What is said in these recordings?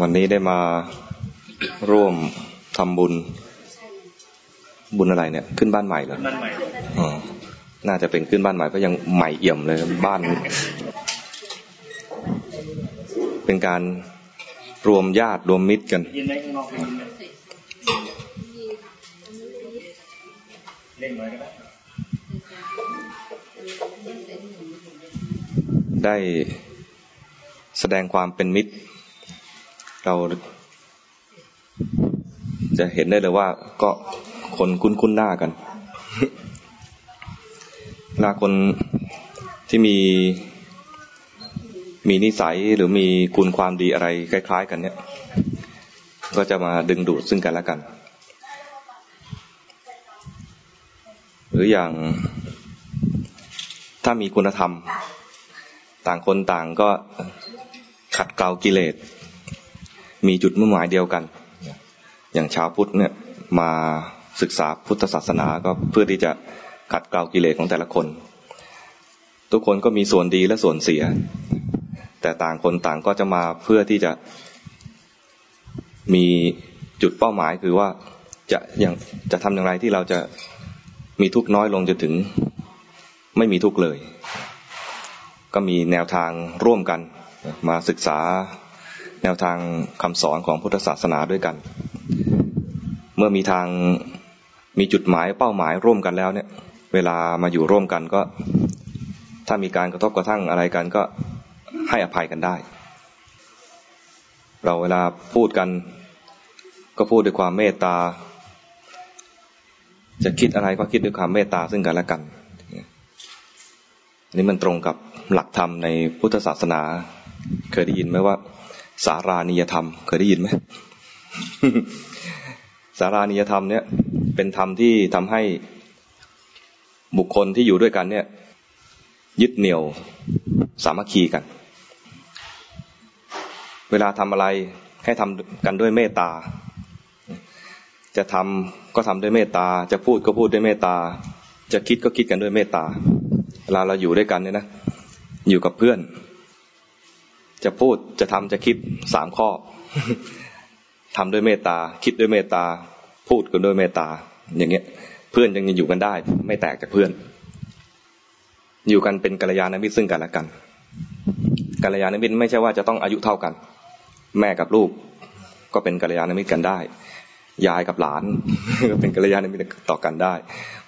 วันนี้ได้มาร่วมทำบุญ บุญอะไรเนี่ย ขึ้นบ้านใหม่เหรอบ้านใหม่อ๋อน่าจะเป็นขึ้นบ้านใหม่เพราะยังใหม่เอี่ยมเลยบ้าน เป็นการรวมญาติรวมมิตรกันยินไหมข้างนอกยินไหมเล่นไว้ก็ได้ได้แสดงความเป็นมิตร เราจะเห็นได้เลยว่าก็คนคุ้นคุ้นหน้ากันหน้าคนที่มีมีนิสัยหรือมีคุณความดีอะไรคล้าย ๆ กันเนี่ย ก็จะมาดึงดูดซึ่งกันและกัน หรืออย่างถ้ามีคุณธรรม ต่างคนต่างก็ขัดเกลากิเลส มีจุดมุ่งหมายเดียวกัน อย่างชาวพุทธเนี่ยมาศึกษาพุทธศาสนาก็เพื่อที่จะขัดเกลากิเลสของแต่ละคน ทุกคนก็มีส่วนดีและส่วนเสีย แต่ต่างคนต่างก็จะมาเพื่อที่จะมีจุดเป้าหมายคือว่าจะอย่างจะทำอย่างไรที่เราจะมีทุกน้อยลงจนถึงไม่มีทุกเลย ก็มีแนวทางร่วมกันมาศึกษา แนวทางคำสอนของพุทธศาสนาด้วยกัน เมื่อมีทางมีจุดหมายเป้าหมายร่วมกันแล้วเนี่ย เวลามาอยู่ร่วมกันก็ ถ้ามีการกระทบกระทั่งอะไรกันก็ให้อภัยกันได้ เราเวลาพูดกันก็พูดด้วยความเมตตา จะคิดอะไรก็คิดด้วยความเมตตาซึ่งกันและกันนี่มันตรงกับหลักธรรมในพุทธศาสนา เคยได้ยินไหมว่า สารานิยธรรม เคยได้ยินไหมสารานิยธรรมเนี่ย เป็นธรรมที่ทำให้บุคคลที่อยู่ด้วยกันเนี่ย ยึดเหนี่ยวสามัคคีกัน เวลาทำอะไรให้ทำกันด้วยเมตตา จะทำก็ทำด้วยเมตตา จะพูดก็พูดด้วยเมตตา จะคิดก็คิดกันด้วยเมตตา เวลาเราอยู่ด้วยกันเนี่ยนะ อยู่กับเพื่อน จะพูดจะทำจะคิดสามข้อทำด้วยเมตตา คิดด้วยเมตตา พูดกันด้วยเมตตา อย่างเงี้ย เพื่อนยังอยู่กันได้ ไม่แตกจากเพื่อน อยู่กันเป็นกัลยาณมิตรซึ่งกันและกันกัลยาณมิตรไม่ใช่ว่าจะต้องอายุเท่ากัน แม่กับลูก ก็เป็นกัลยาณมิตรกันได้ ยายกับหลาน ก็เป็นกัลยาณมิตรต่อกันได้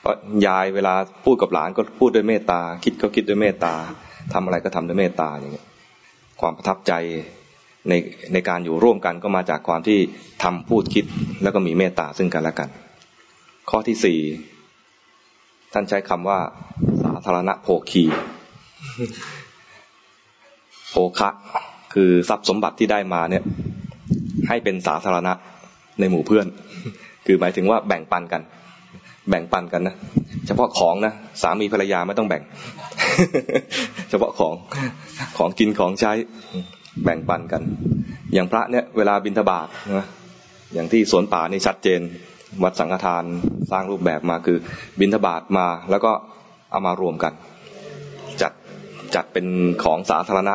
เพราะยายเวลาพูดกับหลานก็พูดด้วยเมตตา คิดก็คิดด้วยเมตตาทำอะไรก็ทำด้วยเมตตาอย่างเงี้ย ความประทับใจในในการอยู่ร่วมกันก็มาจากความที่ทำพูดคิดแล้วก็มีเมตตาซึ่งกันและกัน ข้อที่สี่ท่านใช้คำว่า สาธารณโภคีโภคะคือทรัพย์สมบัติที่ได้มาเนี่ย ให้เป็นสาธารณะในหมู่เพื่อน คือหมายถึงว่าแบ่งปันกัน แบ่งปันกันนะ เฉพาะของนะสามีภรรยาไม่ต้องแบ่ง เฉพาะของของกินของใช้แบ่งปันกัน อย่างพระเนี่ยเวลาบิณฑบาตนะอย่างที่สวนป่านี่ชัดเจน วัดสังฆทานสร้างรูปแบบมาคือ บิณฑบาตมาแล้วก็เอามารวมกัน จัดจัดเป็นของสาธารณะ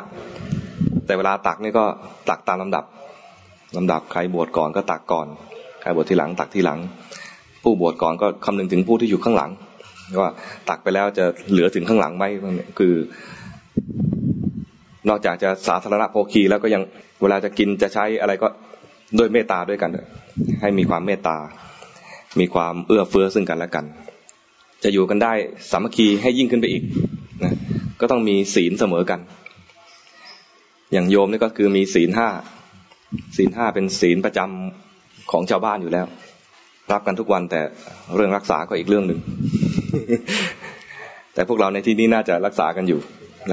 แต่เวลาตักนี่ก็ตักตามลำดับลำดับใครบวชก่อนก็ตักก่อน ใครบวชทีหลังตักทีหลัง ผู้บวชก่อนก็คำนึงถึงผู้ที่อยู่ข้างหลัง ว่าตักไปแล้วจะเหลือถึงข้างหลังไหมคือ นอกจากจะสาธารณโภคีแล้วก็ยังเวลาจะกินจะใช้อะไรก็ด้วยเมตตาด้วยกัน ให้มีความเมตตา มีความเอื้อเฟื้อซึ่งกันและกัน จะอยู่กันได้สามัคคีให้ยิ่งขึ้นไปอีกนะก็ต้องมีศีลเสมอกัน อย่างโยมนี่ก็คือมีศีลห้าศีลห้าเป็นศีลประจำของชาวบ้านอยู่แล้ว รับกันทุกวันแต่เรื่องรักษาก็อีกเรื่องหนึ่ง แต่พวกเราในที่นี้น่าจะรักษากันอยู่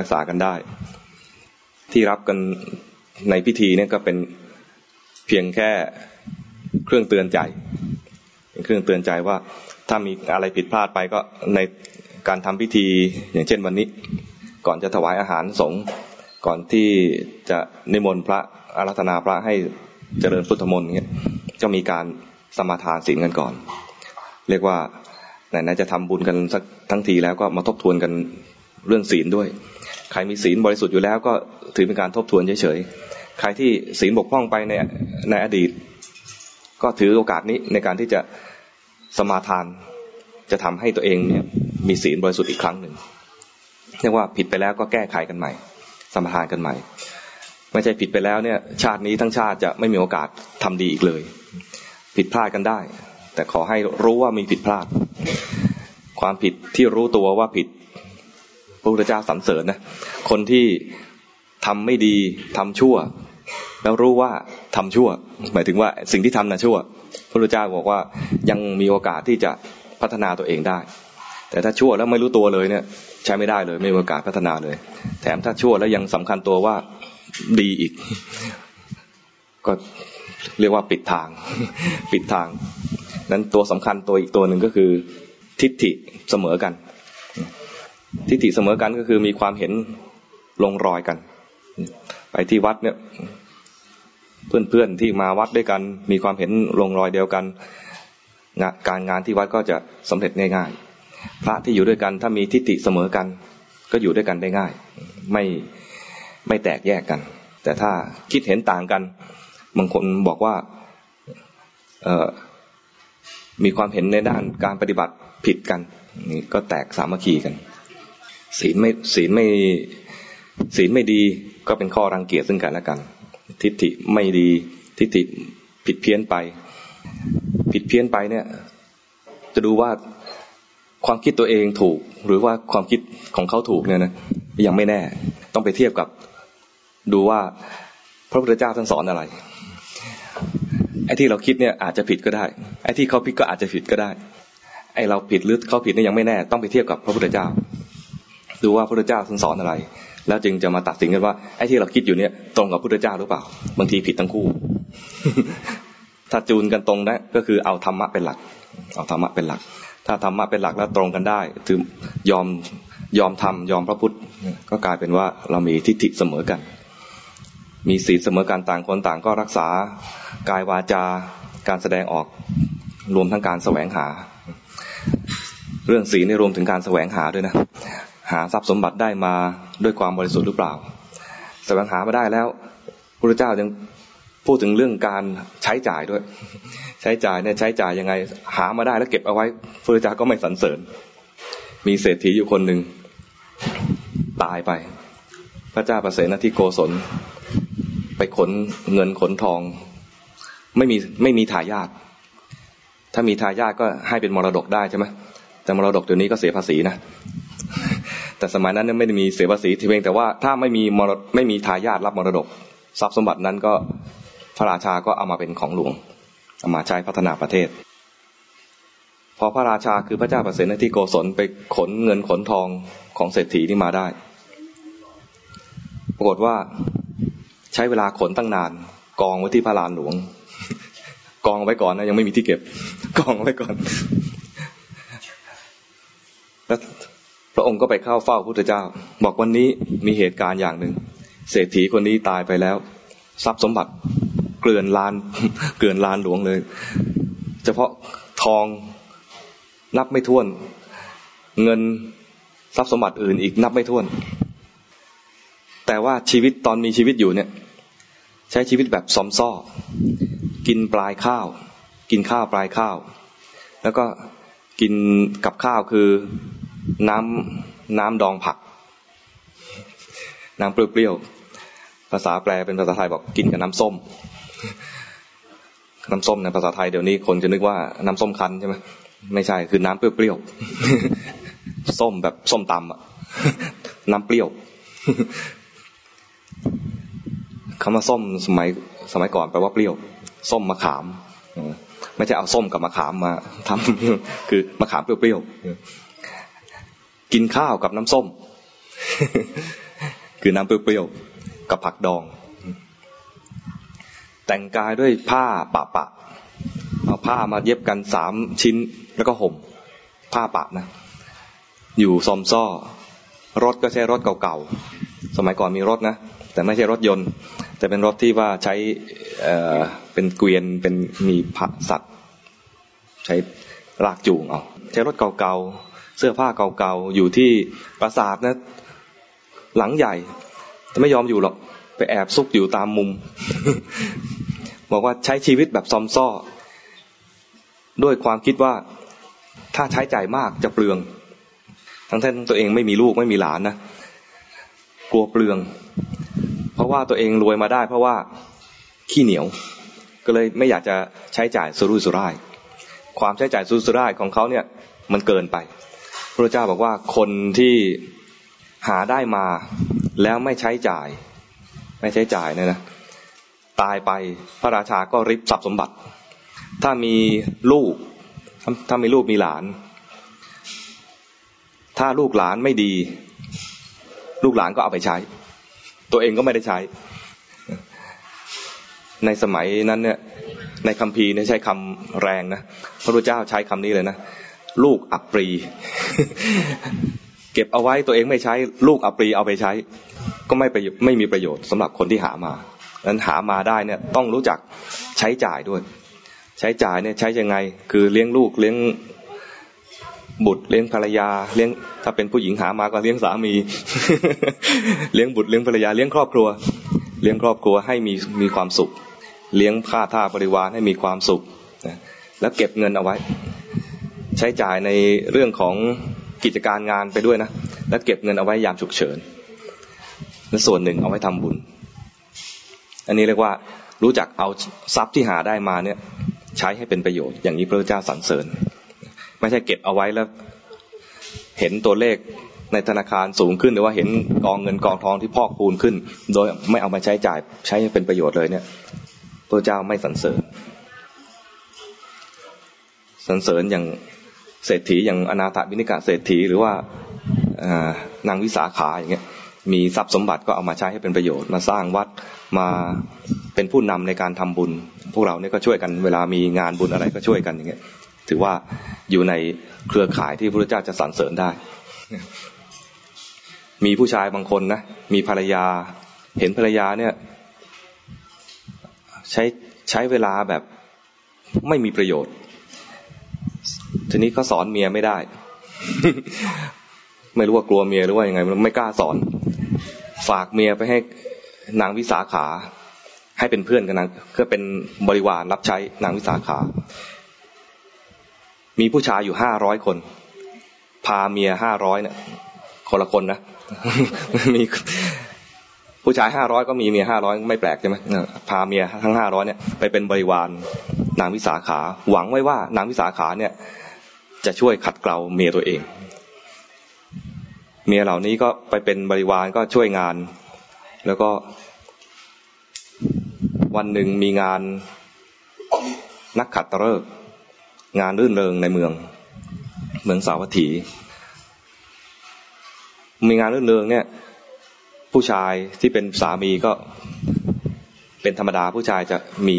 รักษากันได้ ที่รับกันในพิธีเนี่ยก็เป็นเพียงแค่เครื่องเตือนใจ เป็นเครื่องเตือนใจว่า ถ้ามีอะไรผิดพลาดไปก็ในการทำพิธีอย่างเช่นวันนี้ ก่อนจะถวายอาหารสงฆ์ก่อนที่จะนิมนต์พระอารัธนาพระให้เจริญพุทธมนต์เนี่ยจะมีการสมาทานศีลกันก่อน เรียกว่า ไหนๆจะทำบุญกันสักทั้งทีแล้วก็มาทบทวนกันเรื่องศีลด้วย ใครมีศีลบริสุทธิ์อยู่แล้วก็ถือเป็นการทบทวนเฉยๆ ใครที่ศีลบกพร่องไปในในอดีต ก็ถือโอกาสนี้ในการที่จะสมาทานจะทำให้ตัวเองเนี่ยมีศีลบริสุทธิ์อีกครั้งหนึ่งเรียกว่าผิดไปแล้วก็แก้ไขกันใหม่ สมาทานกันใหม่ ไม่ใช่ผิดไปแล้วเนี่ย ชาตินี้ทั้งชาติจะไม่มีโอกาสทำดีอีกเลย ผิดพลาดกันได้ แต่ขอให้รู้ว่ามีผิดพลาด ความผิดที่รู้ตัวว่าผิดพระพุทธเจ้าสรรเสริญนะคนที่ทำไม่ดีทำชั่ว แล้วรู้ว่าทำชั่ว หมายถึงว่าสิ่งที่ทำน่ะชั่ว พระพุทธเจ้าบอกว่ายังมีโอกาสที่จะพัฒนาตัวเองได้ แต่ถ้าชั่วแล้วไม่รู้ตัวเลยเนี่ย ใช้ไม่ได้เลย ไม่มีโอกาสพัฒนาเลย แถมถ้าชั่วแล้วยังสำคัญตัวว่าดีอีก ก็เรียกว่าปิดทาง ปิดทาง นั้นตัวสำคัญตัวอีกตัวหนึ่งก็คือทิฏฐิเสมอกัน ทิฏฐิเสมอกันก็คือมีความเห็นลงรอยกัน ไปที่วัดเนี่ยเพื่อนๆที่มาวัดด้วยกัน มีความเห็นลงรอยเดียวกัน การงานที่วัดก็จะสำเร็จง่ายๆพระที่อยู่ด้วยกันถ้ามีทิฏฐิเสมอกัน ก็อยู่ด้วยกันได้ง่าย ไม่ไม่แตกแยกกัน แต่ถ้าคิดเห็นต่างกัน บางคนบอกว่า เออ มีความเห็นในด้านการปฏิบัติผิดกันนี่ก็แตกสามัคคีกัน ศีลไม่ศีลไม่ศีลไม่ดีก็เป็นข้อรังเกียจซึ่งกันและกัน ทิฏฐิไม่ดีทิฏฐิผิดเพี้ยนไป ผิดเพี้ยนไปเนี่ย จะดูว่าความคิดตัวเองถูก หรือว่าความคิดของเขาถูกเนี่ยนะยังไม่แน่ ต้องไปเทียบกับดูว่าพระพุทธเจ้าท่านสอนอะไร อ้ที่เราคิดเนี่ยอาจจะผิดก็ได้ ไอ้ที่เขาผิดก็อาจจะผิดก็ได้ ไอ้เราผิดหรือเขาผิดเนี่ยยังไม่แน่ ต้องไปเทียบกับพระพุทธเจ้า ดูว่าพระพุทธเจ้าท่านสอนอะไร แล้วจึงจะมาตัดสินกันว่าไอ้ที่เราคิดอยู่เนี่ยตรงกับพระพุทธเจ้าหรือเปล่า บางทีผิดทั้งคู่ ถ้าจูนกันตรงนะก็คือเอาธรรมะเป็นหลัก เอาธรรมะเป็นหลัก ถ้าธรรมะเป็นหลักแล้วตรงกันได้ถือยอมยอมทำยอมพระพุทธ ก็กลายเป็นว่าเรามีทิฏฐิเสมอกัน มีศีลเสมอกันต่างคนต่างก็รักษากายวาจาการแสดงออกรวมทั้งการแสวงหา เรื่องศีลนี่รวมถึงการแสวงหาด้วยนะ หาทรัพย์สมบัติได้มาด้วยความบริสุทธิ์หรือเปล่า แสวงหามาได้แล้วพระเจ้ายังพูดถึงเรื่องการใช้จ่ายด้วย ใช้จ่ายเนี่ยใช้จ่ายยังไง หามาได้แล้วเก็บเอาไว้พระเจ้าก็ไม่สรรเสริญ มีเศรษฐีอยู่คนหนึ่งตายไป พระเจ้าประเสนที่โกศล ไปขนเงินขนทอง ไม่มีไม่มีทายาทถ้ามีทายาทก็ให้เป็นมรดกได้ใช่ไหมแต่มรดกเดี๋ยวนี้ก็เสียภาษีนะแต่สมัยนั้นเนี่ยไม่ได้มีเสียภาษีทีเพียงแต่ว่าถ้าไม่มีมรดไม่มีทายาทรับมรดก ทรัพย์สมบัตินั้นก็พระราชาก็เอามาเป็นของหลวงเอามาใช้พัฒนาประเทศ พอพระราชาคือพระเจ้าประเสนที่โกศลไปขนเงินขนทองของเศรษฐีนี่มาได้ ปรากฏว่า ใช้เวลาขนตั้งนาน กองไว้ที่พระลานหลวง กองไว้ก่อนนะยังไม่มีที่เก็บ กองไว้ก่อน แล้วพระองค์ก็ไปเข้าเฝ้าพระพุทธเจ้า บอกวันนี้มีเหตุการณ์อย่างหนึ่งเศรษฐีคนนี้ตายไปแล้ว ทรัพย์สมบัติเกลื่อนลานเกลื่อนลานหลวงเลย เฉพาะทองนับไม่ถ้วน เงินทรัพย์สมบัติอื่นอีกนับไม่ถ้วน แต่ว่าชีวิตตอนมีชีวิตอยู่เนี่ย ใช้ชีวิตแบบซอมซ่อกินปลายข้าว กินข้าวปลายข้าว แล้วก็กินกับข้าวคือน้ำน้ำดองผัก น้ำเปรี้ยวภาษาแปลเป็นภาษาไทยบอกกินกับน้ำส้ม น้ำส้มในภาษาไทยเดี๋ยวนี้คนจะนึกว่าน้ำส้มคั้นใช่ไหมไม่ใช่คือน้ำเปรี้ยวๆส้มแบบส้มตำอะน้ำเปรี้ยว คำว่าส้มสมัยสมัยก่อนแปลว่าเปรี้ยว ส้มมะขามไม่ใช่เอาส้มกับมะขามมาทำคือมะขามเปรี้ยวๆกินข้าวกับน้ำส้ม คือน้ำเปรี้ยวๆกับผักดอง แต่งกายด้วยผ้าปะปะเอาผ้ามาเย็บกันสามชิ้นแล้วก็ห่มผ้าปะนะ อยู่ซอมซ่อรถก็ใช้รถเก่าๆ สมัยก่อนมีรถนะ แต่ไม่ใช่รถยนต์ แต่เป็นรถที่ว่าใช้เอ่อเป็นเกวียนเป็นมีผักสัตว์ใช้ลากจูงเอาใช้รถเก่าๆเสื้อผ้าเก่าๆอยู่ที่ปราสาทนะหลังใหญ่แต่ไม่ยอมอยู่หรอกไปแอบซุกอยู่ตามมุม บอกว่าใช้ชีวิตแบบซอมซ่อ ด้วยความคิดว่าถ้าใช้จ่ายมากจะเปลือง ทั้งท่านตัวเองไม่มีลูกไม่มีหลานนะกลัวเปลือง ว่าตัวเองรวยมาได้ เพราะว่าขี้เหนียว ก็เลยไม่อยากจะใช้จ่ายสุรุ่ยสุร่าย ความใช้จ่ายสุรุ่ยสุร่ายของเขาเนี่ยมันเกินไป พระเจ้าบอกว่าคนที่หาได้มาแล้วไม่ใช้จ่าย ไม่ใช้จ่ายเนี่ยนะตายไปพระราชาก็ริบทรัพย์สมบัติ ถ้ามีลูก ถ้ามีลูกมีหลาน ถ้าลูกหลานไม่ดี ลูกหลานก็เอาไปใช้ ตัวเองก็ไม่ได้ใช้ ในสมัยนั้นเนี่ย ในคัมภีร์เนี่ยใช้คำแรงนะพระพุทธเจ้าใช้คำนี้เลยนะลูกอัปรี เก็บเอาไว้ตัวเองไม่ใช้ ลูกอัปรีเอาไปใช้ ก็ไม่ไม่มีประโยชน์สำหรับคนที่หามานั้นหามาได้เนี่ยต้องรู้จักใช้จ่ายด้วย ใช้จ่ายเนี่ยใช้ยังไง คือเลี้ยงลูกเลี้ยง บุตรเลี้ยงภรรยา เลี้ยงถ้าเป็นผู้หญิงหามาก็เลี้ยงสามี เลี้ยงบุตรเลี้ยงภรรยาเลี้ยงครอบครัว เลี้ยงครอบครัวให้มีมีความสุข เลี้ยงค่าท่าบริวารให้มีความสุขแล้วเก็บเงินเอาไว้ ใช้จ่ายในเรื่องของกิจการงานไปด้วยนะ แล้วเก็บเงินเอาไว้ยามฉุกเฉินและส่วนหนึ่งเอาไว้ทำบุญ อันนี้เรียกว่ารู้จักเอาทรัพย์ที่หาได้มาเนี่ย ใช้ให้เป็นประโยชน์อย่างนี้พระเจ้าสรรเสริญ ไม่ใช่เก็บเอาไว้แล้ว เห็นตัวเลขในธนาคารสูงขึ้นหรือว่าเห็นกองเงินกองทองที่พอกพูนขึ้น โดยไม่เอามาใช้จ่ายใช้เป็นประโยชน์เลยเนี่ยพระเจ้าไม่สรรเสริญสรรเสริญอย่างเศรษฐีอย่างอนาถบิณิกะเศรษฐีหรือว่านางวิสาขาอย่างเงี้ยมีทรัพย์สมบัติก็เอามาใช้ให้เป็นประโยชน์มาสร้างวัดมาเป็นผู้นำในการทำบุญ พวกเราเนี่ยก็ช่วยกันเวลามีงานบุญอะไรก็ช่วยกันอย่างเงี้ย ถือว่าอยู่ในเครือข่ายที่พระเจ้าจะสรรเสริญได้ มีผู้ชายบางคนนะมีภรรยา เห็นภรรยาเนี่ย ใช้ใช้เวลาแบบไม่มีประโยชน์ ทีนี้ก็สอนเมียไม่ได้ ไม่รู้ว่ากลัวเมียหรือว่ายังไงไม่กล้าสอน ฝากเมียไปให้นางวิสาขาให้เป็นเพื่อนกันนางเพื่อเป็นบริวารรับใช้นางวิสาขา มีผู้ชายอยู่ห้าร้อยคน พาเมียห้าร้อยเนี่ยคนละคนนะมีผู้ชายห้าร้อยก็มีเมียห้าร้อยไม่แปลกใช่ไหมพาเมียทั้งห้าร้อยเนี่ยไปเป็นบริวารนางวิสาขา หวังไว้ว่านางวิสาขาเนี่ย จะช่วยขัดเกลาเมียตัวเอง เมียเหล่านี้ก็ไปเป็นบริวารก็ช่วยงาน แล้วก็ วันหนึ่งมีงานนักขัดตะเริก งานรื่นเริงในเมือง เมืองสาวัตถี มีงานรื่นเริงเนี่ย ผู้ชายที่เป็นสามีก็เป็นธรรมดาผู้ชายจะมี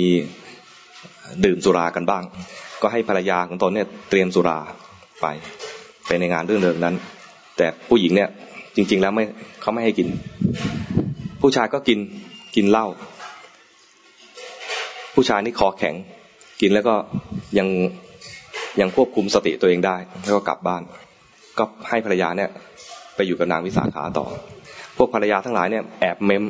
ดื่มสุรากันบ้าง ก็ให้ภรรยาของตนเนี่ยเตรียมสุราไปไปในงานรื่นเริงนั้น แต่ผู้หญิงเนี่ยจริง ๆ แล้วไม่เขาไม่ให้กิน ผู้ชายก็กินกินเหล้าผู้ชายนี่คอแข็ง กินแล้วก็ยัง ยังควบคุมสติตัวเองได้ แล้วก็กลับบ้าน ก็ให้ภรรยาเนี่ย ไปอยู่กับนางวิสาขาต่อ พวกภรรยาทั้งหลายเนี่ยแอบเมม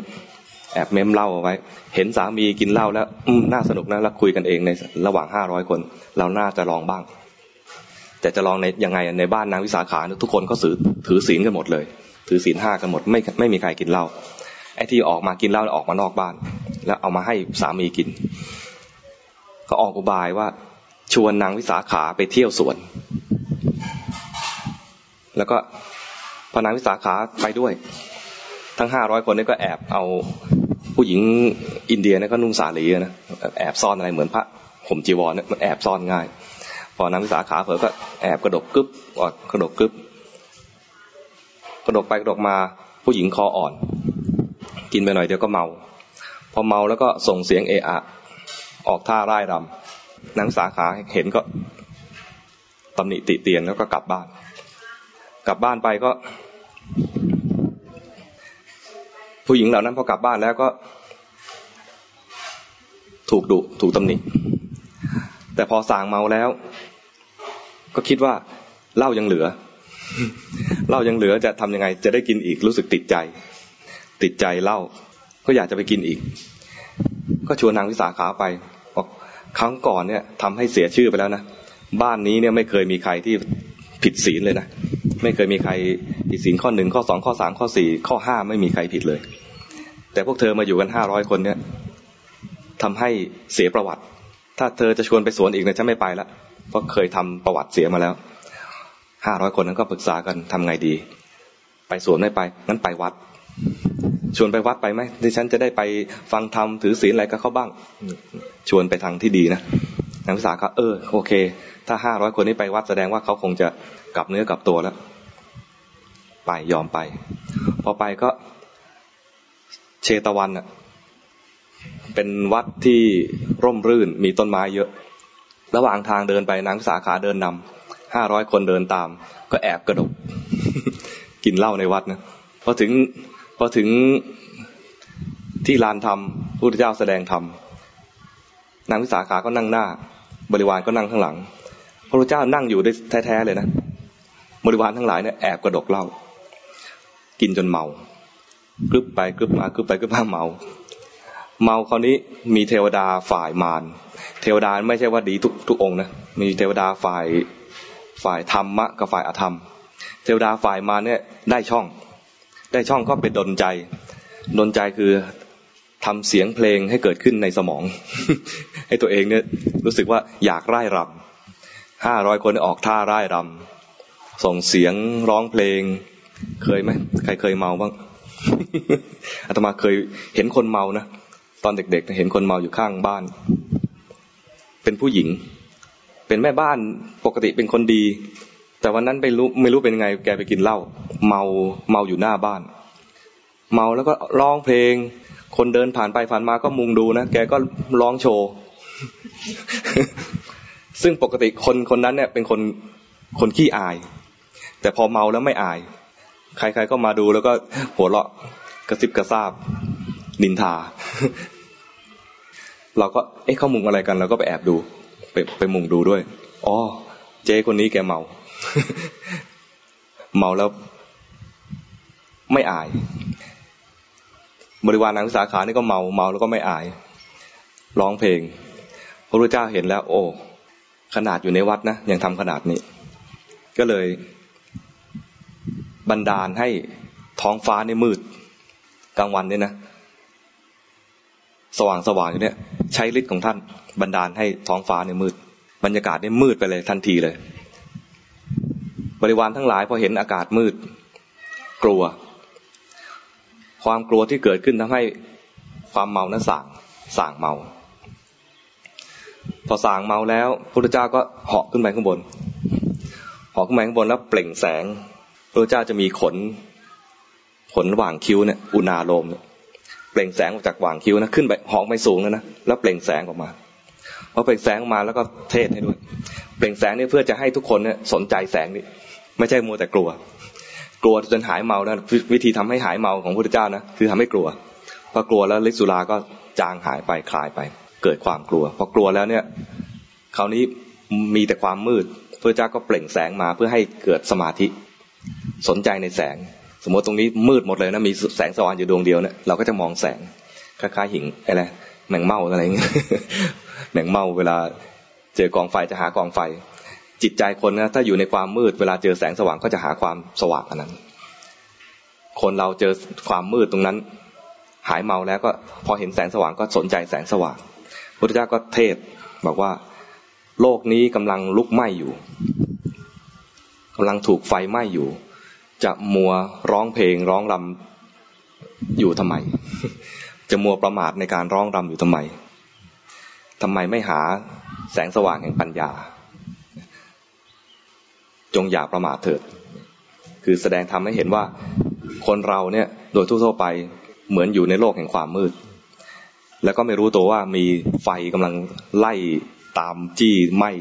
แอบเมมเล่าเอาไว้ เห็นสามีกินเหล้าแล้วอืน่าสนุกนะแล้วคุยกันเองในระหว่างห้าร้อยคน เราน่าจะลองบ้าง แต่จะลองในยังไงในบ้านนางวิสาขาทุกคนก็ถือถือศีลกันหมดเลย ถือศีลห้ากันหมดไม่ไม่มีใครกินเหล้าไอ้ที่ออกมากินเหล้าออกมานอกบ้าน แล้วเอามาให้สามีกิน ก็ออกอุบายว่า ชวนนางวิสาขาไปเที่ยวสวน แล้วก็พอนางวิสาขาไปด้วย ทั้งห้าร้อยคนนี้ก็แอบเอาผู้หญิงอินเดียนี่ก็นุ่งสาลีนะแอบซ่อนอะไรเหมือนพระผมจีวรเนี่ยมันแอบซ่อนง่าย พอนางวิสาขาเผลอก็แอบกระดกกึบอดกระดกกึบกระดกไปกระดกมาผู้หญิงคออ่อน กินไปหน่อยเดียวก็เมา พอเมาแล้วก็ส่งเสียงเอะอะออกท่าร่ายรำ นางสาขาเห็นก็ตำหนิติเตียนแล้วก็กลับบ้าน กลับบ้านไปก็ ผู้หญิงเหล่านั้นพอกลับบ้านแล้วก็ ถูกดุถูกตำหนิแต่พอสางเมาแล้ว ก็คิดว่าเหล้ายังเหลือเหล้ายังเหลือจะทำยังไง จะได้กินอีกรู้สึกติดใจ ติดใจเหล้าก็อยากจะไปกินอีก ก็ชวนนางวิสาขาไป ครั้งก่อนเนี่ยทำให้เสียชื่อไปแล้วนะบ้านนี้เนี่ยไม่เคยมีใครที่ผิดศีลเลยนะไม่เคยมีใครผิดศีลข้อหนึ่งข้อสองข้อสามข้อสี่ข้อห้าไม่มีใครผิดเลย แต่พวกเธอมาอยู่กันห้าร้อยคนเนี่ยทำให้เสียประวัติ ถ้าเธอจะชวนไปสวนอีกเนี่ยฉันไม่ไปละเพราะเคยทำประวัติเสียมาแล้วห้าร้อยคนนั้นก็ปรึกษากันทำไงดี ไปสวนไม่ไปงั้นไปวัด ชวนไปวัดไปไหมดิฉันจะได้ไปฟังธรรมถือศีลอะไรก็เขาบ้าง ชวนไปทางที่ดีนะนักศึกษาก็เออโอเค ถ้าห้าร้อยคนนี้ไปวัดแสดงว่าเขาคงจะกลับเนื้อกลับตัวแล้ว ไปยอมไป พอไปก็เชตวันอะ เป็นวัดที่ร่มรื่นมีต้นไม้เยอะ ระหว่างทางเดินไปนางสาขาเดินนำห้าร้อยคนเดินตาม ก็แอบกระดกกินเหล้าในวัดนะพอถึง อถึงที่ลานธรรมพระพุทธเจ้าแสดงธรรมนางวิสาขาก็นั่งหน้า บริวารก็นั่งข้างหลัง พระพุทธเจ้านั่งอยู่ได้แท้ๆเลยนะ บริวารทั้งหลายเนี่ยแอบกระดกเหล้ากินจนเมากรึบไปกรึบมากรึบไปกรึบมาเมา เมาคราวนี้มีเทวดาฝ่ายมารเทวดาไม่ใช่ว่าดีทุกทุกองนะมีเทวดาฝ่ายฝ่ายธรรมะกับฝ่ายอธรรม เทวดาฝ่ายมารเนี่ยได้ช่อง ได้ช่องก็เป็นดนใจ ดนใจคือทำเสียงเพลงให้เกิดขึ้นในสมอง ให้ตัวเองเนี่ยรู้สึกว่าอยากร่ายรำห้าร้อยคนออกท่าร่ายรำส่งเสียงร้องเพลง เคยไหมใครเคยเมาบ้างอาตมาเคยเห็นคนเมานะตอนเด็กๆเห็นคนเมาอยู่ข้างบ้าน เป็นผู้หญิง เป็นแม่บ้านปกติเป็นคนดี แต่วันนั้นไปรู้ไม่รู้เป็นไง แกไปกินเหล้าเมาเมาอยู่หน้าบ้าน เมาแล้วก็ร้องเพลง คนเดินผ่านไปผ่านมาก็มุงดูนะแกก็ร้องโชว์ซึ่งปกติคนคนนั้นเนี่ยเป็นคนคนขี้อาย แต่พอเมาแล้วไม่อาย ใคร ๆก็มาดูแล้วก็หัวเราะกระซิบกระซาบนินทา เราก็เอ๊ะเขามุงอะไรกันเราก็ไปแอบดู ไปไปมุงดูด้วยอ๋อเจ๊คนนี้แกเมา เมาแล้วไม่อาย บริวารนางวิสาขานี่ก็เมาเมาแล้วก็ไม่อาย ร้องเพลง พระพุทธเจ้าเห็นแล้ว โอ้ขนาดอยู่ในวัดนะยังทำขนาดนี้ ก็เลย บันดาลให้ท้องฟ้าในมืด กลางวันเนี่ยนะ สว่างสว่างอยู่เนี่ย ใช้ฤทธิ์ของท่าน บันดาลให้ท้องฟ้าเนี่ยมืด บรรยากาศเนี่ยมืดไปเลยทันทีเลย บริวารทั้งหลายพอเห็นอากาศมืด กลัว ความกลัวที่เกิดขึ้นทำให้ความเมานั้นสั่งสั่งเมา พอสั่งเมาแล้วพระพุทธเจ้าก็เหาะขึ้นไปข้างบนเหาะขึ้นไปข้างบนแล้วเปล่งแสงพระพุทธเจ้าจะมีขน ขนหว่างคิ้วเนี่ยอุณาโลมเนี่ยเปล่งแสงออกจากหว่างคิ้วนะขึ้นไปเหาะไปสูงแล้วนะแล้วเปล่งแสงออกมาพอเปล่งแสงออกมาแล้วก็เทศให้ด้วย เปล่งแสงนี่เพื่อจะให้ทุกคนเนี่ยสนใจแสงนี้ ไม่ใช่มัวแต่กลัว กลัวจนหายเมานะวิธีทำให้หายเมาของพระพุทธเจ้านะคือทำให้กลัวพอกลัวแล้วฤทธิสุราก็จางหายไปคลายไป เกิดความกลัวพอกลัวแล้วเนี่ยคราวนี้มีแต่ความมืดพระเจ้าก็เปล่งแสงมาเพื่อให้เกิดสมาธิสนใจในแสง สมมติตรงนี้มืดหมดเลยนะมีแสงสว่างอยู่ดวงเดียวเนี่ยเราก็จะมองแสงคล้ายๆหิ่งอะไรแมงเม่าอะไรเงี้ยแมงเม่าเวลาเจอกองไฟจะหากองไฟ จิตใจคนนะถ้าอยู่ในความมืดเวลาเจอแสงสว่างก็จะหาความสว่างอันนั้น คนเราเจอความมืดตรงนั้น หายเมาแล้วก็พอเห็นแสงสว่างก็สนใจแสงสว่างพุทธเจ้าก็เทศบอกว่า โลกนี้กำลังลุกไหม้อยู่กำลังถูกไฟไหม้อยู่ จะมัวร้องเพลงร้องรำอยู่ทำไม จะมัวประมาทในการร้องรำอยู่ทำไมทำไมไม่หาแสงสว่างแห่งปัญญา จงอย่าประมาทเถิด คือแสดงทำให้เห็นว่าคนเราเนี่ยโดยทั่วไปเหมือนอยู่ในโลกแห่งความมืด แล้วก็ไม่รู้ตัวว่ามีไฟกำลังไล่ตามจี้ไหม้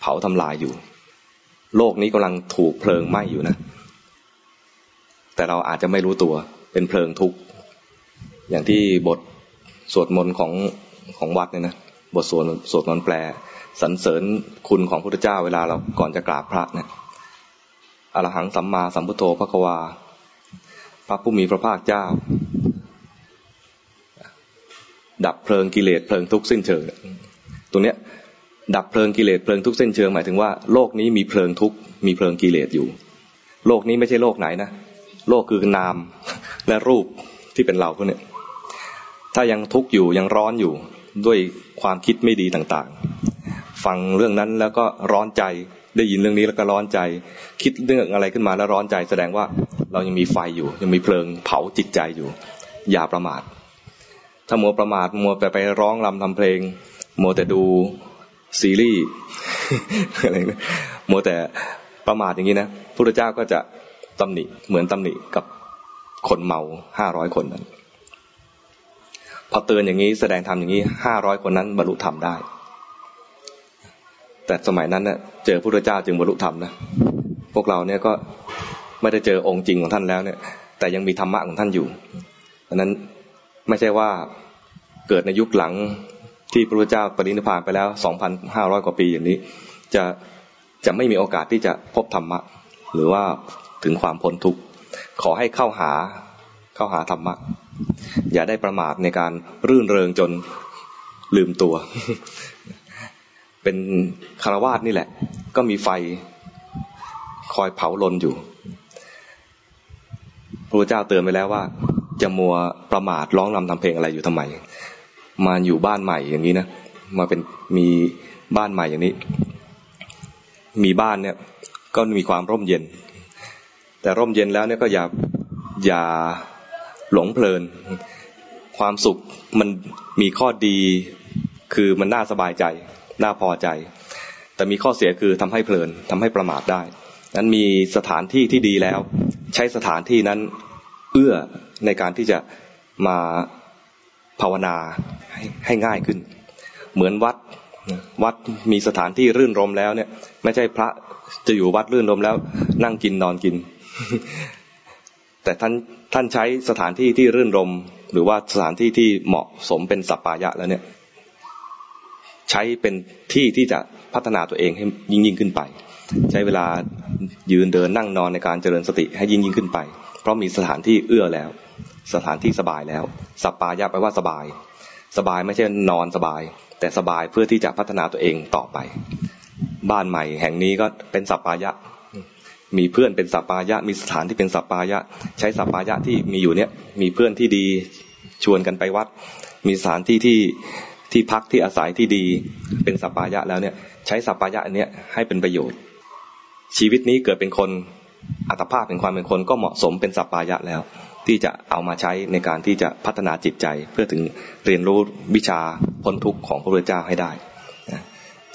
เผาทำลายอยู่ โลกนี้กำลังถูกเพลิงไหม้อยู่นะ แต่เราอาจจะไม่รู้ตัวเป็นเพลิงทุกข์อย่างที่บทสวดมนต์ของของวัดเนี่ยนะบทสวดสวดมนต์แปล สรรเสริญคุณของพระพุทธเจ้าเวลาเราก่อนจะกราบพระเนี่ยอรหังสัมมาสัมพุทโธพระควา พระผู้มีพระภาคเจ้า ดับเพลิงกิเลสเพลิงทุกข์สิ้นเชิงตรงเนี้ยดับเพลิงกิเลสเพลิงทุกข์สิ้นเชิงหมายถึงว่าโลกนี้มีเพลิงทุกมีเพลิงกิเลสอยู่ โลกนี้ไม่ใช่โลกไหนนะโลกคือนามและรูปที่เป็นเราพวกนี้ถ้ายังทุกข์อยู่ยังร้อนอยู่ด้วยความคิดไม่ดีต่างๆ ฟังเรื่องนั้นแล้วก็ร้อนใจได้ยินเรื่องนี้แล้วก็ร้อนใจ คิดเรื่องอะไรขึ้นมาแล้วร้อนใจ แสดงว่าเรายังมีไฟอยู่ ยังมีเพลิงเผาจิตใจอยู่ อย่าประมาท ถ้ามัวประมาทมัวไปไปร้องรำทำเพลง มัวแต่ดูซีรีส์อะไรนะมัวแต่ประมาทอย่างนี้นะพระเจ้าก็จะตำหนิเหมือนตำหนิกับคนเมาห้าร้อยคนนั้นพอเตือนอย่างนี้แสดงธรรมอย่างนี้ห้าร้อยคนนั้นบรรลุธรรมได้ แต่สมัยนั้นเนี่ยเจอพระเจ้าจึงบรรลุธรรมนะพวกเราเนี่ยก็ไม่ได้เจอองค์จริงของท่านแล้วเนี่ย แต่ยังมีธรรมะของท่านอยู่ดังนั้นไม่ใช่ว่าเกิดในยุคหลังที่พระพุทธเจ้าปรินิพพานไปแล้วสองพันห้าร้อยกว่าปีอย่างนี้ จะจะไม่มีโอกาสที่จะพบธรรมะ หรือว่าถึงความพ้นทุกข์ขอให้เข้าหาเข้าหาธรรมะ อย่าได้ประมาทในการรื่นเริงจนลืมตัว เป็นคารวาสนี่แหละ ก็มีไฟคอยเผาลนอยู่พระเจ้าเตือนไปแล้วว่า จะมัวประมาทร้องรำทำเพลงอะไรอยู่ทำไม มาอยู่บ้านใหม่อย่างนี้นะมาเป็นมีบ้านใหม่อย่างนี้ มีบ้านเนี่ยก็มีความร่มเย็น แต่ร่มเย็นแล้วเนี่ยก็อย่าอย่าหลงเพลิน ความสุขมันมีข้อดีคือมันน่าสบายใจ น่าพอใจ แต่มีข้อเสียคือทำให้เพลินทำให้ประมาทได้ นั้นมีสถานที่ที่ดีแล้ว ใช้สถานที่นั้นเอื้อในการที่จะมาภาวนาให้ให้ง่ายขึ้น เหมือนวัดวัดมีสถานที่รื่นรมแล้วเนี่ย ไม่ใช่พระจะอยู่วัดรื่นรมแล้ว นั่งกินนอนกิน แต่ท่านท่านใช้สถานที่ที่รื่นรม หรือว่าสถานที่ที่เหมาะสมเป็นสัปปายะแล้วเนี่ย ใช้เป็นที่ที่จะพัฒนาตัวเองให้ยิ่งยิ่งขึ้นไป ใช้เวลายืนเดินนั่งนอนในการเจริญสติให้ยิ่งยิ่งขึ้นไป เพราะมีสถานที่เอื้อแล้ว สถานที่สบายแล้วสัปปายะแปลว่าสบาย สบายไม่ใช่นอนสบาย แต่สบายเพื่อที่จะพัฒนาตัวเองต่อไป บ้านใหม่แห่งนี้ก็เป็นสัปปายะ มีเพื่อนเป็นสัปปายะ มีสถานที่เป็นสัปปายะ ใช้สัปปายะที่มีอยู่เนี่ยมีเพื่อนที่ดีชวนกันไปวัด มีสถานที่ที่ ที่พักที่อาศัยที่ดีเป็นสัปปายะแล้วเนี่ย ใช้สัปปายะอันเนี้ยให้เป็นประโยชน์ ชีวิตนี้เกิดเป็นคนอัตภาพเป็นความเป็นคนก็เหมาะสมเป็นสัปปายะแล้ว ที่จะเอามาใช้ในการที่จะพัฒนาจิตใจ เพื่อถึงเรียนรู้วิชาพ้นทุกข์ของพระพุทธเจ้าให้ได้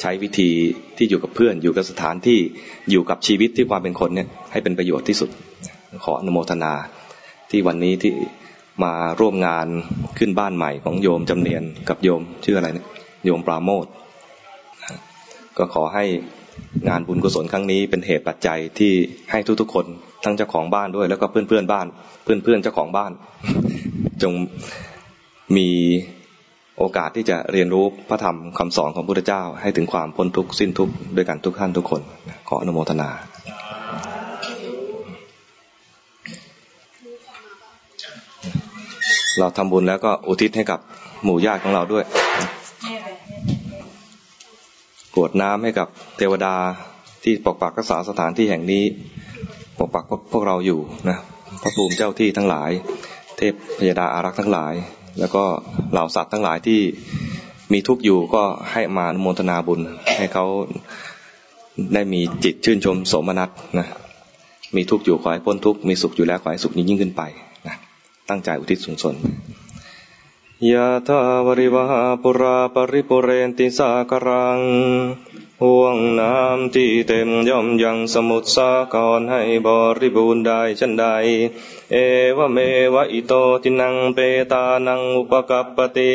ใช้วิธีที่อยู่กับเพื่อน อยู่กับสถานที่อยู่กับชีวิตที่ความเป็นคนเนี่ยให้เป็นประโยชน์ที่สุดขออนุโมทนาที่วันนี้ที่ มาร่วมงานขึ้นบ้านใหม่ของโยมจำเนียนกับโยมชื่ออะไรเนี่ยโยมปราโมทก็ขอให้งานบุญกุศลครั้งนี้เป็นเหตุปัจจัยที่ให้ทุกๆคนทั้งเจ้าของบ้านด้วย แล้วก็เพื่อนๆบ้าน เพื่อนๆเจ้าของบ้าน จงมีโอกาสที่จะเรียนรู้พระธรรมคำสอนของพระพุทธเจ้า ให้ถึงความพ้นทุกข์สิ้นทุกข์ด้วยกันทุกท่านทุกคน ขออนุโมทนา เราทำบุญแล้วก็อุทิศให้กับหมู่ญาติของเราด้วยกวดน้ำให้กับเทวดาที่ปกปักรักษาสถานที่แห่งนี้ ปกปักพวกเราอยู่นะพระภูมิเจ้าที่ทั้งหลาย เทพพยดาอารักษ์ทั้งหลาย แล้วก็เหล่าสัตว์ทั้งหลายที่มีทุกข์อยู่ก็ให้มาโมทนาบุญ ให้เขาได้มีจิตชื่นชมสมนัตนะมีทุกข์อยู่ขอให้พ้นทุกข์มีสุขอยู่แล้วขอให้สุขยิ่งขึ้นไป ตั้งใจอุทิศส่วนสนยะทาวริวหาปุราปริปุเรนติสากรังห่วงน้ำที่เต็มย่อมยังสมุทรสาครให้บริบูรณ์ได้ชันใด เอวเมวะอิโตทินังเปตานังอุปกัปปติ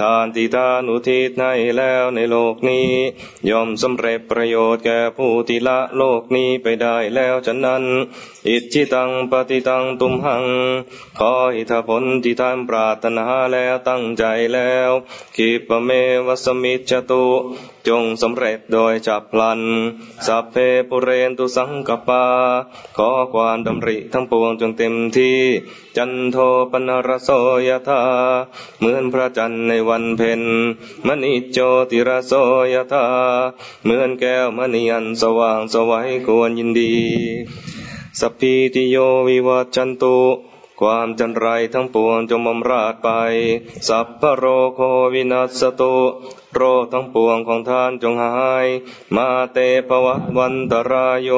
ทานที่ทานอุทิศให้แล้วในโลกนี้ ย่อมสำเร็จประโยชน์แก่ผู้ที่ละโลกนี้ไปได้แล้วฉะนั้น อิจิตังปฏิตังตุมหัง ขออิทธผลที่ท่านปรารถนาแล้วตั้งใจแล้วคิปเมวัสมิจตุจงสำเร็จโดยจับพลัน สัพเพปุเรนตุสังกปา ขอความดำริทั้งปวงจงเต็มที่ จันโทปนรโสยธาเหมือนพระจันทร์ในวันวันเพ็ญมณิโจติระโสยธาเหมือนแก้วมณีอันสว่างสวัยควรยินดี สัพพิติโยวิวัจจันตุความจันไรทั้งปวงจงมมราดไป สัพพโรโควินัสตุ โรคทั้งปวงของท่านจงหาย มาเตภวะวันตรายโย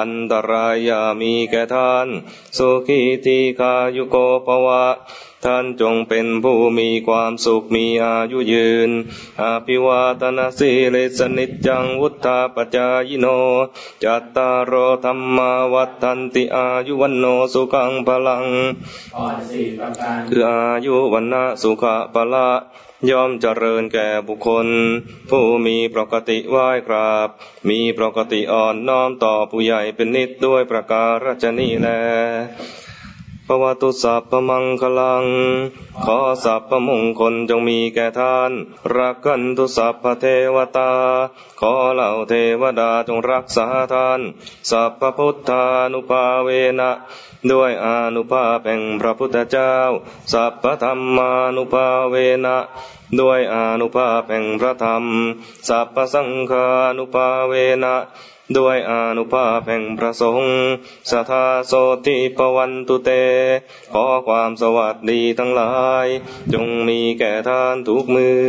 อันตรายามีแก่ท่าน สุขีทีคายุโกภวะ ท่านจงเป็นผู้มีความสุขมีอายุยืน อาภิวาตนาสิเลสนิจังวุธาปจายโน จัตตารโอธรรมาวัฏันติอายุวันโนสุขังพลัง คืออายุวันนะสุขะปละย่อมเจริญแก่บุคคล ผู้มีปกติไหว้กราบ มีปกติอ่อนน้อมต่อผู้ใหญ่เป็นนิดด้วยประการฉนี้แล ปวัตุสัพพมังคลัง ขอสัพพมงคลจงมีแก่ท่าน รักกันตุสัพพเทวตา ขอเหล่าเทวดาจงรักษาท่าน สัพพพุทธานุภาเวนะด้วยอนุภาพแห่งพระพุทธเจ้า สัพพธรรมานุภาเวนะด้วยอนุภาพแห่งพระธรรม สัพพสังฆานุภาเวนะ ด้วยอนุภาพแห่งพระสงฆ์สทาโสติปวันตุเต ขอความสวัสดีทั้งหลาย จงมีแก่ท่านทุกมือ